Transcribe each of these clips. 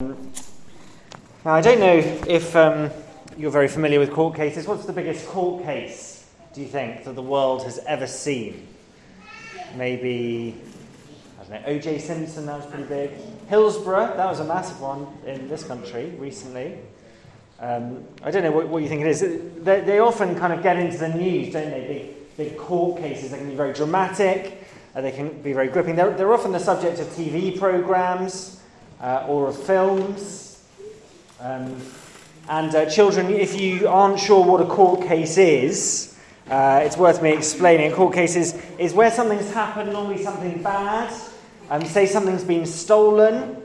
Now, I don't know if um, you're very familiar with court cases. What's the biggest court case, do you think, that the world has ever seen? Maybe, I don't know, O.J. Simpson, that was pretty big. Hillsborough, that was a massive one in this country recently. Um, I don't know what, what, you think it is. They, they, often kind of get into the news, don't they? Big, big court cases. They can be very dramatic, uh, they can be very gripping. They're, they're often the subject of TV programs uh, or of films. Um, and uh, children, if you aren't sure what a court case is, uh, it's worth me explaining. A court case is, is where something's happened, normally something bad. Um, say something's been stolen,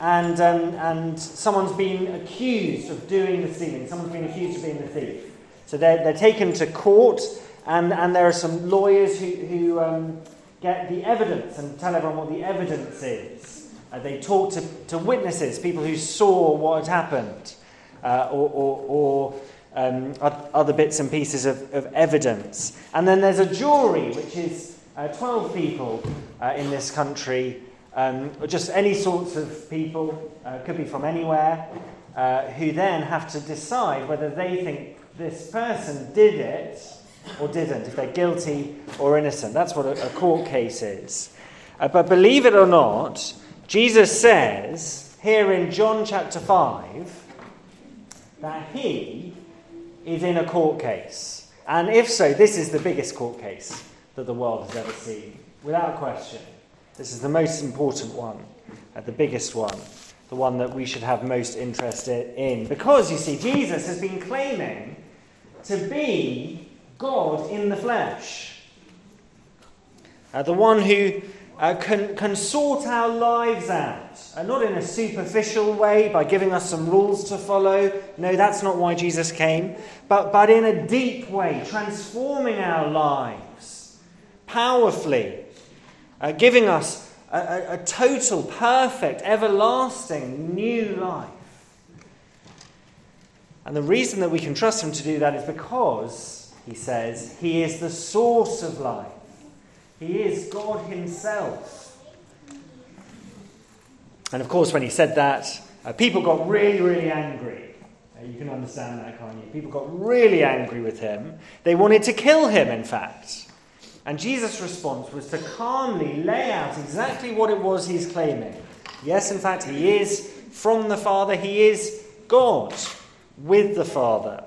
and, um, and someone's been accused of doing the stealing. Someone's been accused of being the thief. So they're, they're taken to court, and, and there are some lawyers who, who um, get the evidence and tell everyone what the evidence is. Uh, they talked to, to witnesses, people who saw what had happened, uh, or, or, or um, other bits and pieces of, of, evidence. And then there's a jury, which is uh, 12 people uh, in this country, um, or just any sorts of people, uh, could be from anywhere, uh, who then have to decide whether they think this person did it or didn't, if they're guilty or innocent. That's what a, a court case is. but believe it or not, Jesus says here in John chapter 5 that he is in a court case. And if so, this is the biggest court case that the world has ever seen, without question. This is the most important one, uh, the biggest one, the one that we should have most interest in. Because, you see, Jesus has been claiming to be God in the flesh. Uh, the one who uh, can, can sort our lives out. Uh, not in a superficial way by giving us some rules to follow. No, that's not why Jesus came. But, but in a deep way, transforming our lives powerfully, uh, giving us a, a, a total, perfect, everlasting new life. And the reason that we can trust Him to do that is because, he says, He is the source of life. He is God Himself. And of course, when he said that, uh, people got really, really angry. Uh, you can understand that, can't you? People got really angry with him. They wanted to kill him, in fact. And Jesus' response was to calmly lay out exactly what it was he's claiming. Yes, in fact, he is from the Father, he is God with the Father.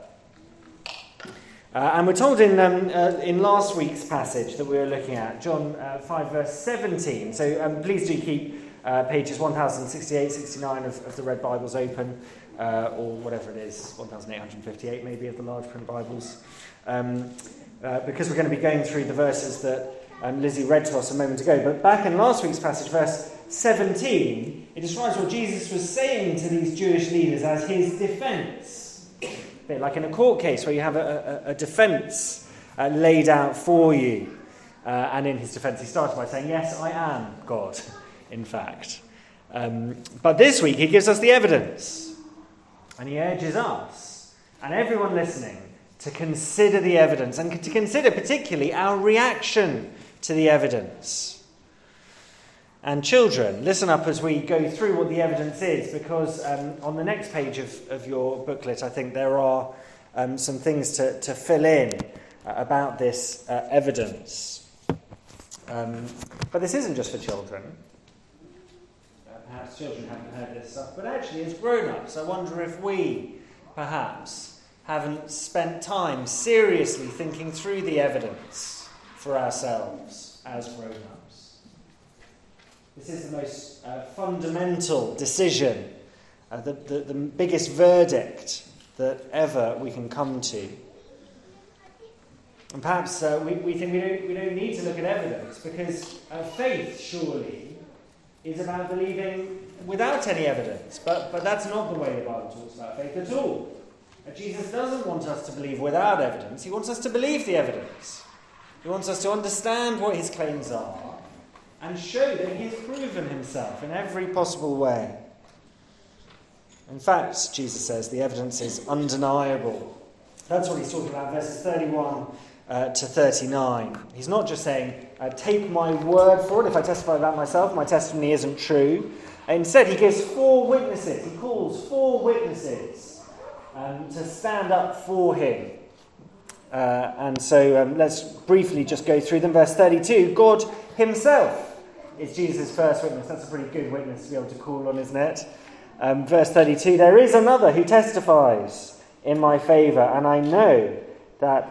Uh, and we're told in, um, uh, in last week's passage that we were looking at, John uh, 5, verse 17. So um, please do keep uh, pages 1068, 69 of, of the Red Bibles open, uh, or whatever it is, 1858 maybe of the large print Bibles. Um, uh, because we're going to be going through the verses that um, Lizzie read to us a moment ago. But back in last week's passage, verse 17, it describes what Jesus was saying to these Jewish leaders as his defense bit like in a court case where you have a, a, a defense uh, laid out for you. Uh, and in his defense, he started by saying, Yes, I am God, in fact. Um, but this week, he gives us the evidence. And he urges us and everyone listening to consider the evidence and to consider particularly our reaction to the evidence. And children, listen up as we go through what the evidence is, because um, on the next page of, of your booklet, I think there are um, some things to, to fill in uh, about this uh, evidence. Um, but this isn't just for children. Uh, perhaps children haven't heard this stuff, but actually, as grown ups, I wonder if we, perhaps, haven't spent time seriously thinking through the evidence for ourselves as grown ups. This is the most uh, fundamental decision, uh, the, the, the biggest verdict that ever we can come to. And perhaps uh, we, we think we don't, we don't need to look at evidence because uh, faith, surely, is about believing without any evidence. But, but that's not the way the Bible talks about faith at all. Uh, Jesus doesn't want us to believe without evidence, He wants us to believe the evidence. He wants us to understand what His claims are and show that he has proven himself in every possible way. In fact, Jesus says the evidence is undeniable. That's what he's talking about, verses 31 uh, to 39. He's not just saying, uh, take my word for it. If I testify about myself, my testimony isn't true. Instead, he gives four witnesses. He calls four witnesses um, to stand up for him. Uh, and so um, let's briefly just go through them. Verse 32 God himself is Jesus' first witness. That's a pretty good witness to be able to call on, isn't it? Um, verse 32 There is another who testifies in my favour, and I know that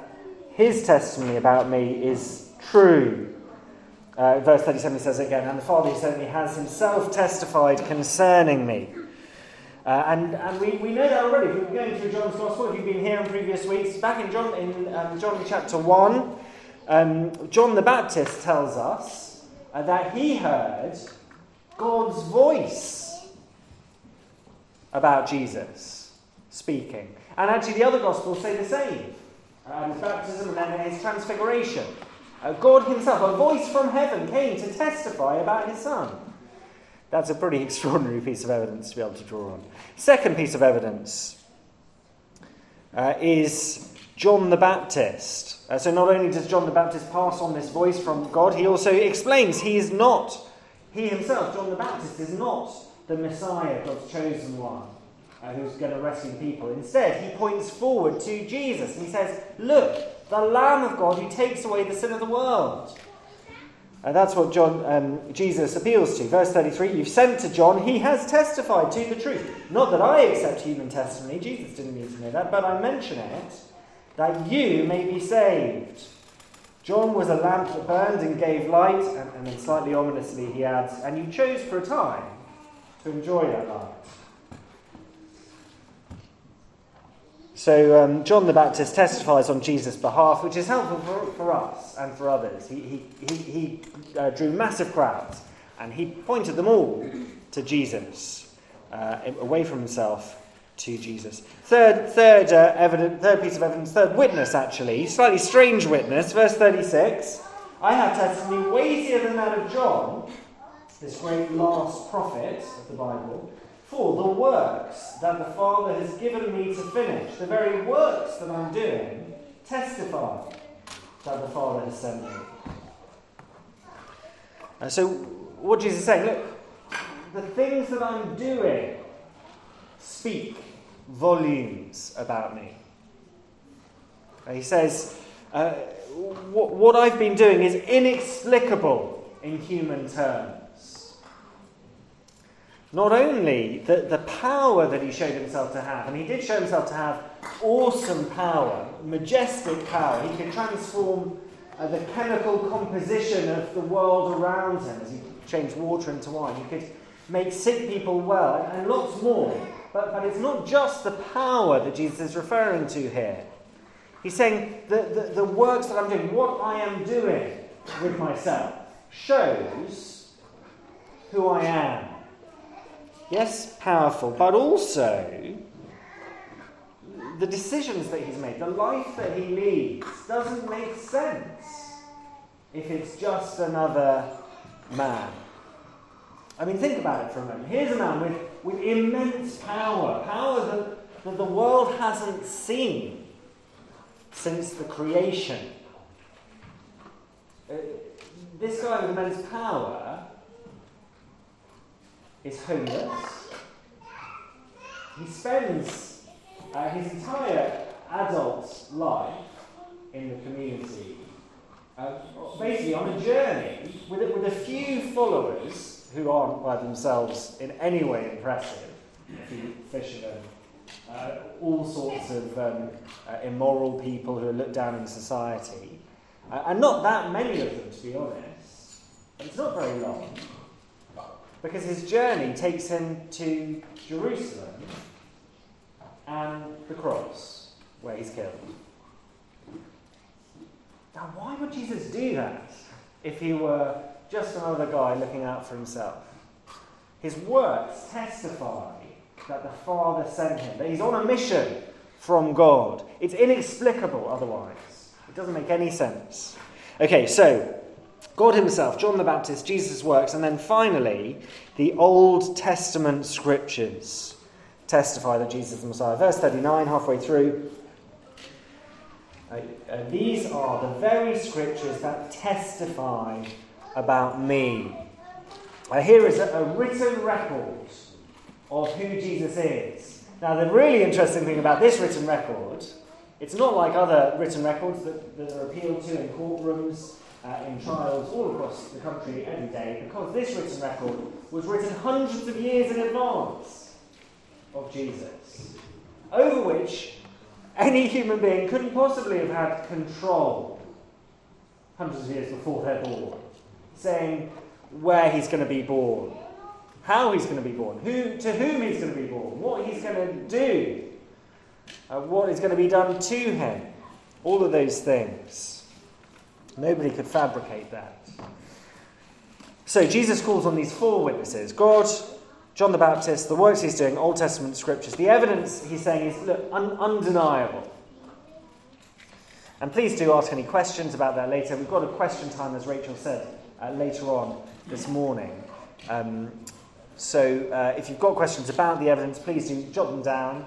his testimony about me is true. Uh, verse 37 says again, and the Father who sent me has himself testified concerning me. Uh, and and we, we know that already. If we're going through John's Gospel, if you've been here in previous weeks, back in John, in um, John chapter 1, um, John the Baptist tells us uh, that he heard God's voice about Jesus speaking. And actually, the other Gospels say the same uh, baptism and then his transfiguration. Uh, God Himself, a voice from heaven, came to testify about His Son. That's a pretty extraordinary piece of evidence to be able to draw on. Second piece of evidence uh, is John the Baptist. Uh, so not only does John the Baptist pass on this voice from God, he also explains he is not, he himself, John the Baptist, is not the Messiah, God's chosen one, uh, who's going to rescue people. Instead, he points forward to Jesus and he says, Look, the Lamb of God who takes away the sin of the world. And that's what John, um, Jesus appeals to. Verse 33 You've sent to John, he has testified to the truth. Not that I accept human testimony, Jesus didn't need to know that, but I mention it that you may be saved. John was a lamp that burned and gave light, and, and then slightly ominously he adds, and you chose for a time to enjoy that light. So um, John the Baptist testifies on Jesus' behalf, which is helpful for, for us and for others. He, he, he, uh, drew massive crowds and he pointed them all to Jesus, uh, away from himself to Jesus. Third, third, uh, evidence, third piece of evidence, third witness actually, slightly strange witness, verse 36. I have testimony weightier than that of John, this great last prophet of the Bible. For the works that the Father has given me to finish, the very works that I'm doing, testify that the Father has sent me. So, what Jesus is saying, look, the things that I'm doing speak volumes about me. He says, uh, what, what I've been doing is inexplicable in human terms. Not only the, the power that he showed himself to have, and he did show himself to have awesome power, majestic power. He could transform uh, the chemical composition of the world around him as he changed water into wine. He could make sick people well, and lots more. But, but it's not just the power that Jesus is referring to here. He's saying the, the, the works that I'm doing, what I am doing with myself, shows who I am Yes, powerful, but also the decisions that he's made, the life that he leads, doesn't make sense if it's just another man. I mean, think about it for a moment. Here's a man with, with immense power, power that, that the world hasn't seen since the creation. Uh, this guy with immense power is homeless. He spends uh, his entire adult life in the community uh, basically on a journey with, with a few followers who aren't by themselves in any way impressive. Fishermen, uh, all sorts of um, uh, immoral people who are looked down in society. Uh, and not that many of them, to be honest. But It's not very long because his journey takes him to Jerusalem and the cross where he's killed. Now, why would Jesus do that if he were just another guy looking out for himself? His works testify that the Father sent him, that he's on a mission from God. It's inexplicable otherwise. It doesn't make any sense. Okay, so God Himself, John the Baptist, Jesus' works, and then finally, the Old Testament scriptures testify that Jesus is the Messiah. Verse 39, halfway through. Uh, uh, these are the very scriptures that testify about me. Uh, here is a, a written record of who Jesus is. Now, the really interesting thing about this written record, it's not like other written records that, that are appealed to in courtrooms, uh, in trials all across the country every day, because this written record was written hundreds of years in advance of Jesus, over which any human being couldn't possibly have had control hundreds of years before they're born, saying where he's going to be born, how he's going to be born, who, to whom he's going to be born, what he's going to do, uh, what is going to be done to him. All of those things. Nobody could fabricate that. So Jesus calls on these four witnesses God, John the Baptist, the works he's doing, Old Testament scriptures. The evidence he's saying is look, un- undeniable. And please do ask any questions about that later. We've got a question time, as Rachel said, uh, later on this morning. Um, so uh, if you've got questions about the evidence, please do jot them down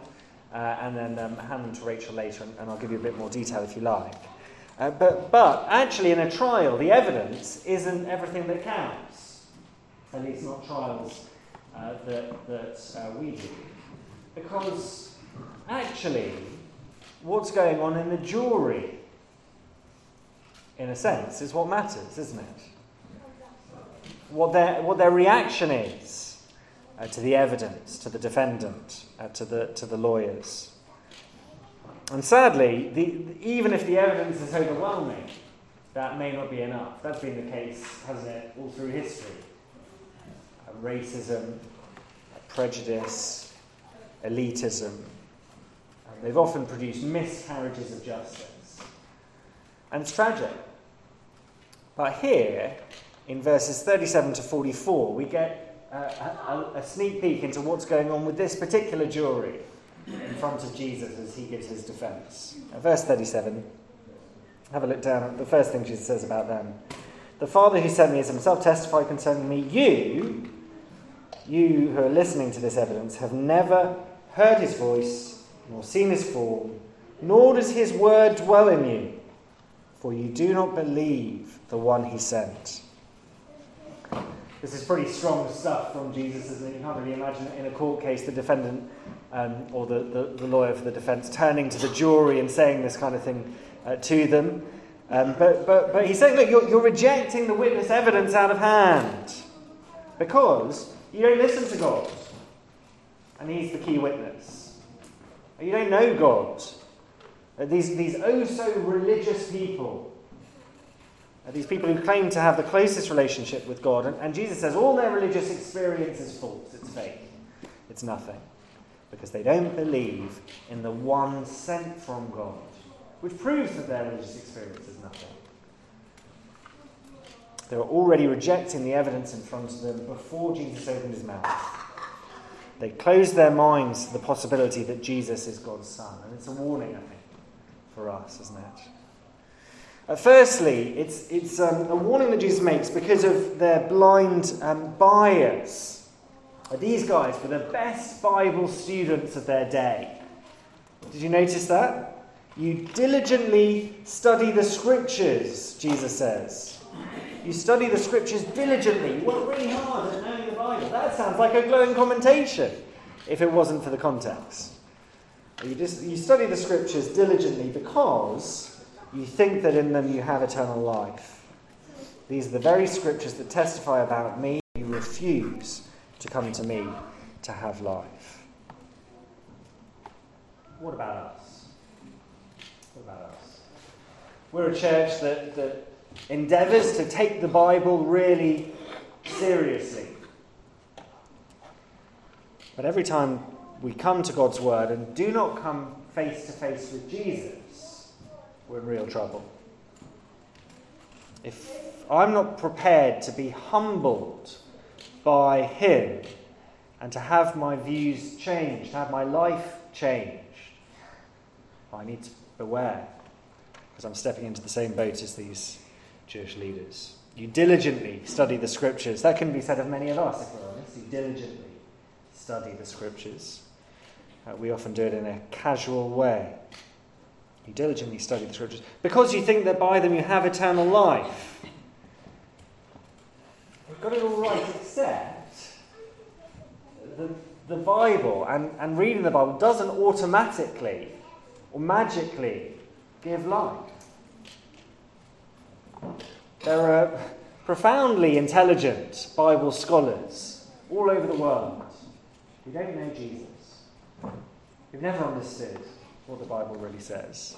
uh, and then um, hand them to Rachel later, and, and, I'll give you a bit more detail if you like. Uh, but, but actually, in a trial, the evidence isn't everything that counts. At least not trials uh, that, that uh, we do. Because actually, what's going on in the jury, in a sense, is what matters, isn't it? What their, what their reaction is uh, to the evidence, to the defendant, uh, to, the, to the lawyers. And sadly, the, even if the evidence is overwhelming, that may not be enough. That's been the case, hasn't it, all through history? Uh, racism, prejudice, elitism. they've often produced miscarriages of justice. And it's tragic. But here, in verses 37 to 44, we get uh, a, a, sneak peek into what's going on with this particular jury in front of Jesus as he gives his defense. verse 37, have a look down at the first thing Jesus says about them. The Father who sent me has himself testified concerning me. You, you who are listening to this evidence, have never heard his voice, nor seen his form, nor does his word dwell in you, for you do not believe the one he sent. This is pretty strong stuff from Jesus, isn't it? You can't really imagine in a court case the defendant um, or the, the, the, lawyer for the defence turning to the jury and saying this kind of thing uh, to them. Um, but, but, but he's saying, look, you're, you're rejecting the witness evidence out of hand because you don't listen to God. And he's the key witness. You don't know God. These, these oh so religious people Uh, these people who claim to have the closest relationship with God. And, and Jesus says all their religious experience is false, it's fake, it's nothing. Because they don't believe in the one sent from God, which proves that their religious experience is nothing. They were already rejecting the evidence in front of them before Jesus opened his mouth. They closed their minds to the possibility that Jesus is God's Son. And it's a warning, I think, for us, isn't it? Uh, firstly, it's, it's um, a warning that Jesus makes because of their blind um, bias. Uh, these guys were the best Bible students of their day. Did you notice that? You diligently study the scriptures, Jesus says. You study the scriptures diligently. You work really hard at knowing the Bible. That sounds like a glowing commentation if it wasn't for the context. You, just, you study the scriptures diligently because you think that in them you have eternal life. These are the very scriptures that testify about me. You refuse to come to me to have life. What about us? What about us? We're a church that, that endeavours to take the Bible really seriously. But every time we come to God's Word and do not come face to face with Jesus, we're in real trouble. If I'm not prepared to be humbled by Him and to have my views changed, to have my life changed, I need to beware because I'm stepping into the same boat as these Jewish leaders. You diligently study the scriptures. That can be said of many of us, if we're honest. You diligently study the scriptures. Uh, we often do it in a casual way. You diligently study the scriptures because you think that by them you have eternal life. We've got it all right accept the, the Bible and, and reading the Bible doesn't automatically or magically give life. There are profoundly intelligent Bible scholars all over the world who don't know Jesus, who've never understood what the Bible really says.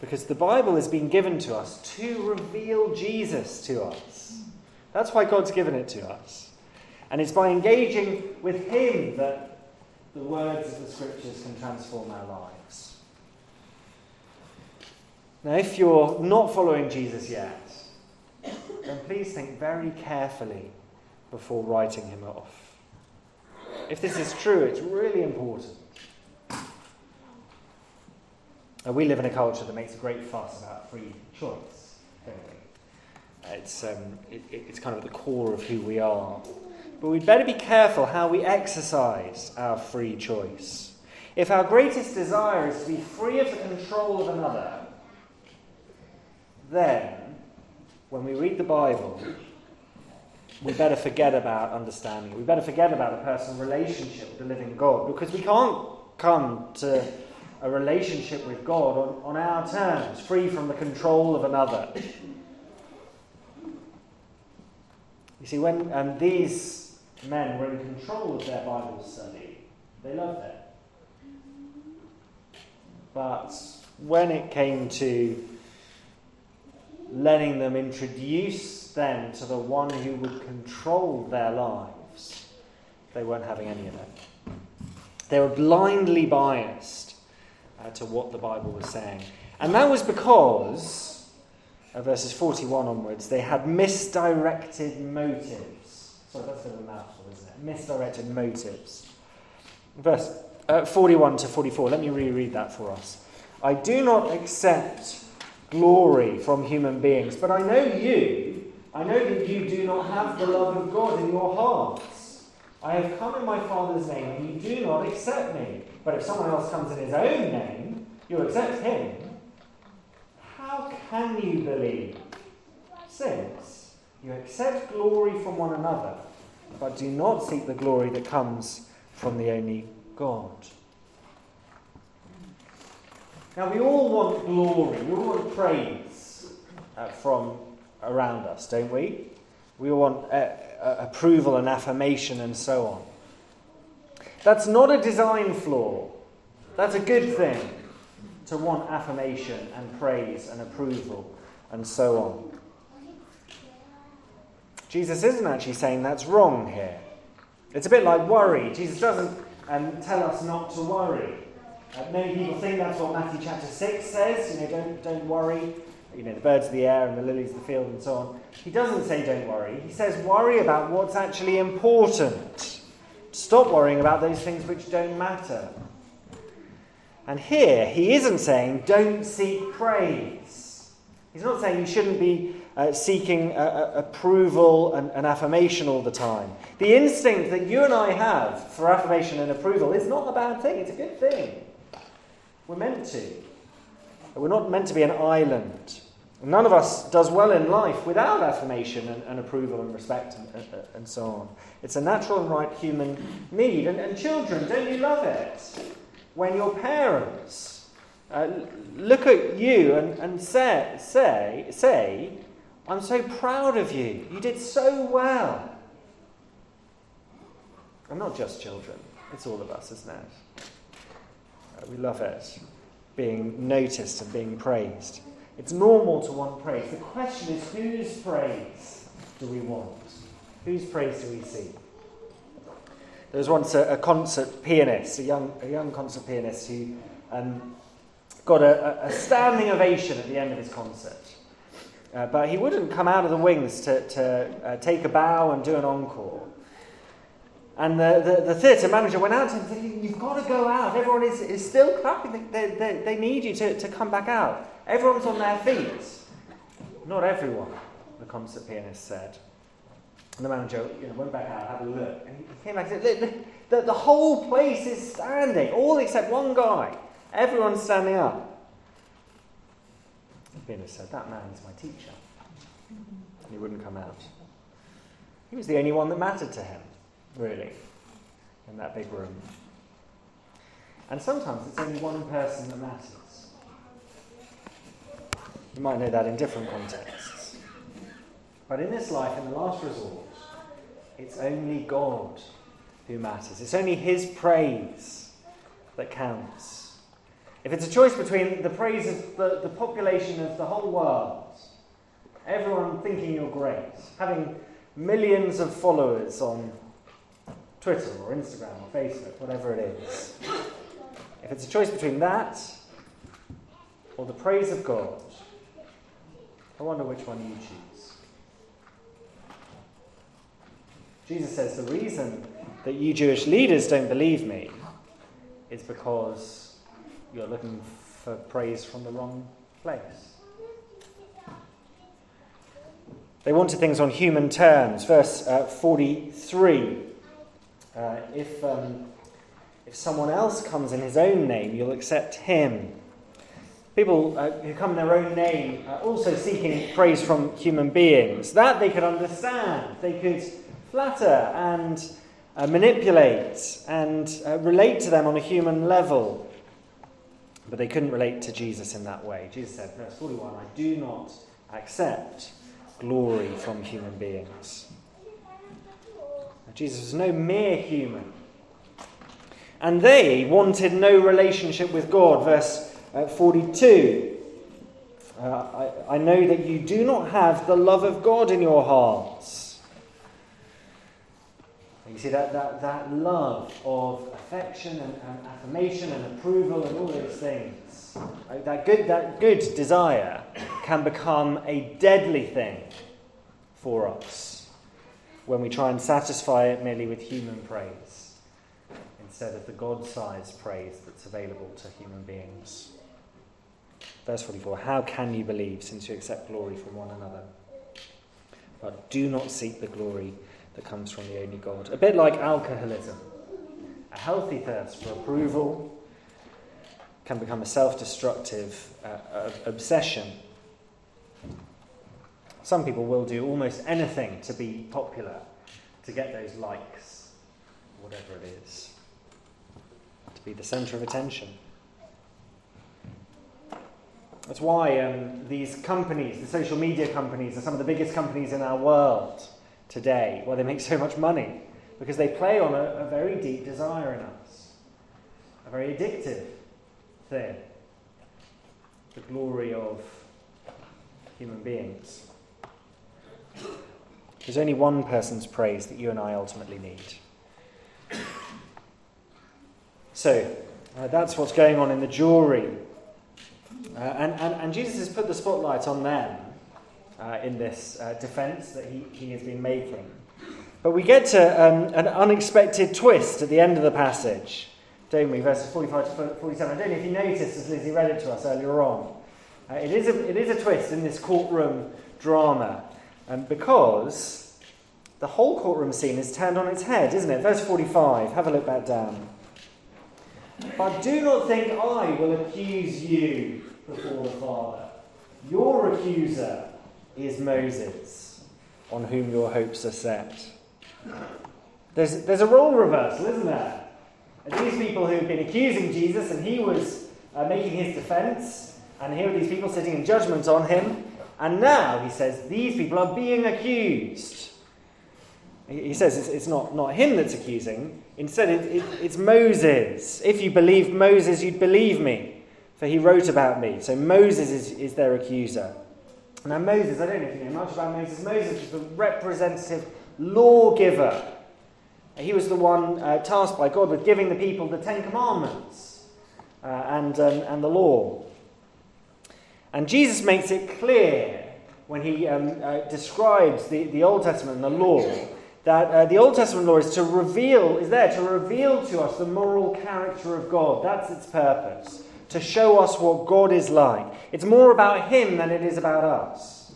Because the Bible has been given to us to reveal Jesus to us. That's why God's given it to us. And it's by engaging with Him that the words of the Scriptures can transform our lives. Now, if you're not following Jesus yet, then please think very carefully before writing him off. If this is true, it's really important. We live in a culture that makes a great fuss about free choice? It's, um, it, it's kind of at the core of who we are. But we'd better be careful how we exercise our free choice. If our greatest desire is to be free of the control of another, then when we read the Bible, we better forget about understanding. We better forget about a personal relationship with the living God because we can't come to a relationship with God on, on our terms, free from the control of another. You see, when um, these men were in control of their Bible study, they loved it. But when it came to letting them introduce them to the one who would control their lives, they weren't having any of it. They were blindly biased uh, to what the Bible was saying. And that was because, uh, verses 41 onwards, they had misdirected motives. Sorry, that's a a mouthful, isn't it? Misdirected motives. Verse uh, 41 to 44, let me reread that for us. I do not accept glory from human beings. But I know you. I know that you do not have the love of God in your hearts. I have come in my Father's name, you do not accept me. But if someone else comes in his own name, you accept him. How can you believe? Since you accept glory from one another, but do not seek the glory that comes from the only God. Now, we all want glory, we all want praise uh, from around us, don't we? We all want uh, uh, approval and affirmation and so on. That's not a design flaw. That's a good thing to want affirmation and praise and approval and so on. Jesus isn't actually saying that's wrong here. It's a bit like worry. Jesus doesn't um, tell us not to worry. Uh, many people think that's what Matthew chapter 6 says. You know, don't, don't worry. You know, the birds of the air and the lilies of the field and so on. He doesn't say don't worry. He says worry about what's actually important. Stop worrying about those things which don't matter. And here, he isn't saying don't seek praise. He's not saying you shouldn't be uh, seeking uh, uh, approval and, and, affirmation all the time. The instinct that you and I have for affirmation and approval is not a bad thing, it's a good thing. We're meant to. We're not meant to be an island. None of us does well in life without affirmation and, and approval and respect and, and, so on. It's a natural and right human need. And, children, don't you love it? When your parents uh, look at you and, say, say, say, I'm so proud of you. You did so well. And not just children, it's all of us, isn't it? We love it, being noticed and being praised. It's normal to want praise. The question is whose praise do we want? Whose praise do we seek? There was once a, a concert pianist, a young, a young concert pianist, who um, got a, a, standing ovation at the end of his concert. Uh, but he wouldn't come out of the wings to, to uh, take a bow and do an encore. And the, the, the theatre manager went out and said, You've got to go out. Everyone is, is still clapping. They, they, they need you to, to come back out. Everyone's on their feet. Not everyone, the concert pianist said. And the manager you know, went back out, had a look, and he came back and said, the, the, the whole place is standing, all except one guy. Everyone's standing up. The pianist said, That man is my teacher. And he wouldn't come out. He was the only one that mattered to him, really, in that big room. And sometimes it's only one person that matters. You might know that in different contexts. But in this life, in the last resort, it's only God who matters. It's only His praise that counts. If it's a choice between the praise of the, the population of the whole world, everyone thinking you're great, having millions of followers on Twitter or Instagram or Facebook, whatever it is, if it's a choice between that or the praise of God, I wonder which one you choose. Jesus says the reason that you Jewish leaders don't believe me is because you're looking for praise from the wrong place. They wanted things on human terms. Verse uh, 43 uh, if, um, if someone else comes in his own name, you'll accept him. People uh, who come in their own name are also seeking praise from human beings. That they could understand. They could flatter and uh, manipulate and uh, relate to them on a human level. But they couldn't relate to Jesus in that way. Jesus said, verse 41, I do not accept glory from human beings. Jesus was no mere human. And they wanted no relationship with God. Verse uh, 42 uh, I, I know that you do not have the love of God in your hearts. You see, that, that, that love of affection and, and affirmation and approval and all those things, that, good, that good desire can become a deadly thing for us when we try and satisfy it merely with human praise instead of the God sized praise that's available to human beings. Verse 44 How can you believe since you accept glory from one another? But do not seek the glory that comes from the only God. A bit like alcoholism. A healthy thirst for approval can become a self destructive uh, obsession. Some people will do almost anything to be popular, to get those likes, whatever it is, to be the centre of attention. That's why um, these companies, the social media companies, are some of the biggest companies in our world today, why they make so much money, because they play on a, a very deep desire in us, a very addictive thing the glory of human beings. There's only one person's praise that you and I ultimately need. So, uh, that's what's going on in the jury. Uh, and, and, and Jesus has put the spotlight on them uh, in this uh, defense that he, he has been making. But we get to um, an unexpected twist at the end of the passage, don't we? Verses 45 to 47. I don't know if you noticed as Lizzie read it to us earlier on. Uh, it, is a, it is a twist in this courtroom drama um, because the whole courtroom scene is turned on its head, isn't it? Verse 45. Have a look back down. But do not think I will accuse you before the Father. Your accuser is Moses, on whom your hopes are set. There's, there's a role reversal, isn't there? And these people who've been accusing Jesus, and he was uh, making his defense, and here are these people sitting in judgment on him, and now he says these people are being accused. He says it's, it's not, not him that's accusing, instead, it, it, it's Moses. If you believed Moses, you'd believe me, for he wrote about me. So Moses is, is their accuser. Now, Moses, I don't know if you know much about Moses. Moses was the representative lawgiver. He was the one uh, tasked by God with giving the people the Ten Commandments uh, and, um, and the law. And Jesus makes it clear when he um, uh, describes the, the Old Testament and the law that uh, the Old Testament law is to reveal, is there to reveal to us the moral character of God. That's its purpose to show us what God is like. It's more about Him than it is about us.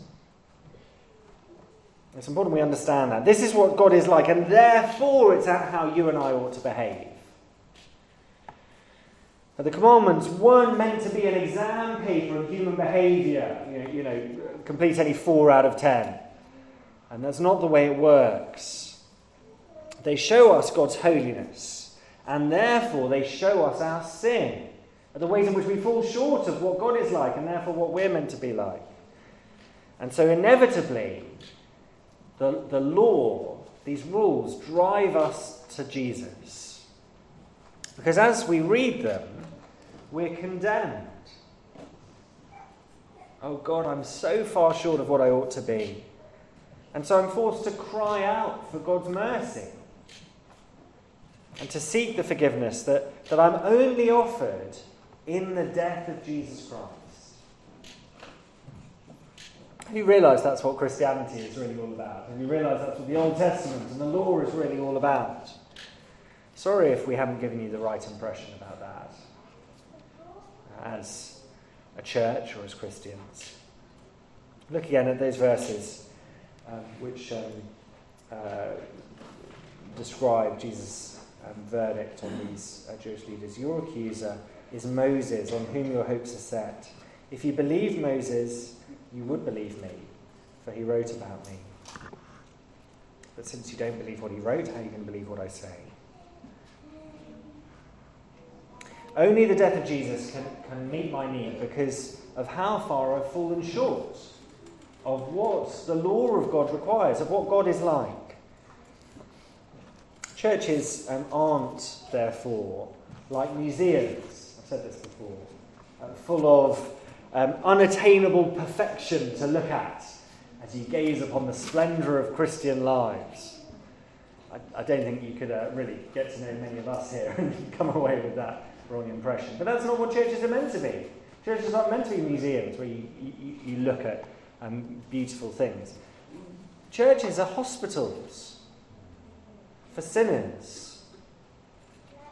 It's important we understand that. This is what God is like, and therefore it's how you and I ought to behave. But the commandments weren't meant to be an exam paper of human behaviour, you know, you know, complete any four out of ten. And that's not the way it works. They show us God's holiness, and therefore they show us our sin, the ways in which we fall short of what God is like, and therefore what we're meant to be like. And so, inevitably, the, the law, these rules, drive us to Jesus. Because as we read them, we're condemned. Oh God, I'm so far short of what I ought to be. And so I'm forced to cry out for God's mercy and to seek the forgiveness that, that I'm only offered in the death of Jesus Christ. Have you realised that's what Christianity is really all about? Have you realised that's what the Old Testament and the law is really all about? Sorry if we haven't given you the right impression about that as a church or as Christians. Look again at those verses um, which um, uh, describe Jesus' um, verdict on these uh, Jewish leaders. Your accuser is Moses, on whom your hopes are set. If you believe Moses, you would believe me, for he wrote about me. But since you don't believe what he wrote, how are you going to believe what I say? Only the death of Jesus can, can meet my need because of how far I've fallen short of what the law of God requires, of what God is like. Churches um, aren't, therefore, like museums. I've said this before, uh, full of um, unattainable perfection to look at as you gaze upon the splendour of Christian lives. I, I don't think you could uh, really get to know many of us here and come away with that wrong impression. But that's not what churches are meant to be. Churches aren't meant to be museums where you, you, you look at um, beautiful things. Churches are hospitals for sinners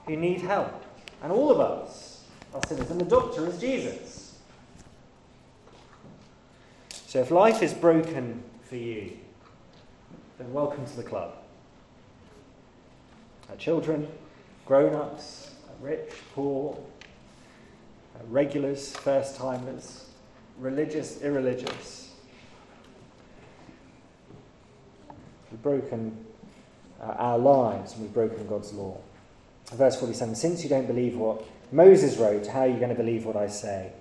who need help. And all of us are sinners, and the doctor is Jesus. So if life is broken for you, then welcome to the club. Our children, grown ups, rich, poor, regulars, first timers, religious, irreligious. We've broken uh, our lives and we've broken God's law. Verse 47 Since you don't believe what Moses wrote, how are you going to believe what I say?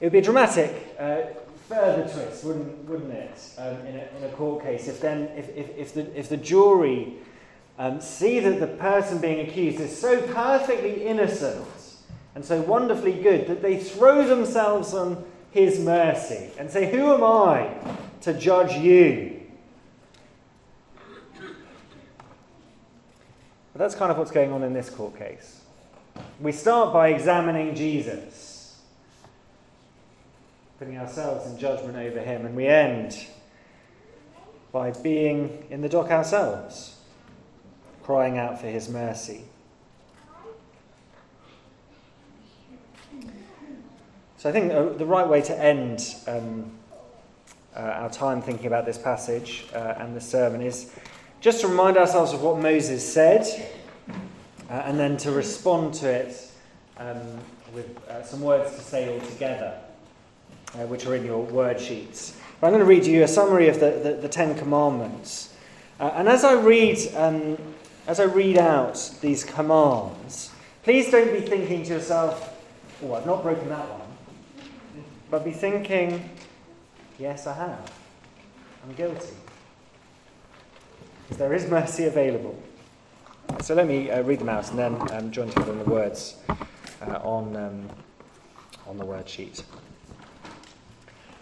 It would be a dramatic uh, further twist, wouldn't, wouldn't it, um, in, a, in, a, court case, if then if, if, if, the, if the jury um, see that the person being accused is so perfectly innocent and so wonderfully good that they throw themselves on his mercy and say, Who am I to judge you? But that's kind of what's going on in this court case. We start by examining Jesus, putting ourselves in judgment over him, and we end by being in the dock ourselves crying out for his mercy. So I think uh, the right way to end um, uh, our time thinking about this passage uh, and the sermon is just to remind ourselves of what Moses said uh, and then to respond to it um, with uh, some words to say all together, uh, which are in your word sheets. But I'm going to read you a summary of the, the, the Ten Commandments. and as I read um, as I read out these commands, please don't be thinking to yourself, oh, I've not broken that one. But be thinking, yes, I have. I'm guilty. Because there is mercy available. So let me uh, read them out and then um, join together in the words uh, on, um, on the word sheet.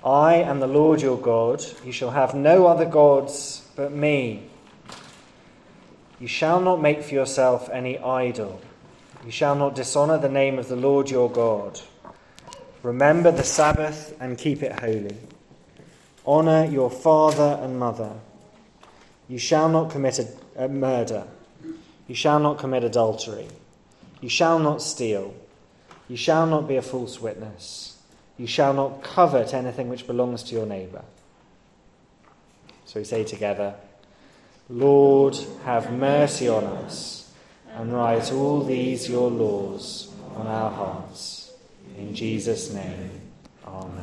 I am the Lord your God. You shall have no other gods but me. You shall not make for yourself any idol. You shall not dishonor the name of the Lord your God. Remember the Sabbath and keep it holy. Honor your father and mother. You shall not commit a, a murder. You shall not commit adultery. You shall not steal. You shall not be a false witness. You shall not covet anything which belongs to your neighbor. So we say together, Lord, have mercy on us, and write all these your laws on our hearts. In Jesus' name, Amen.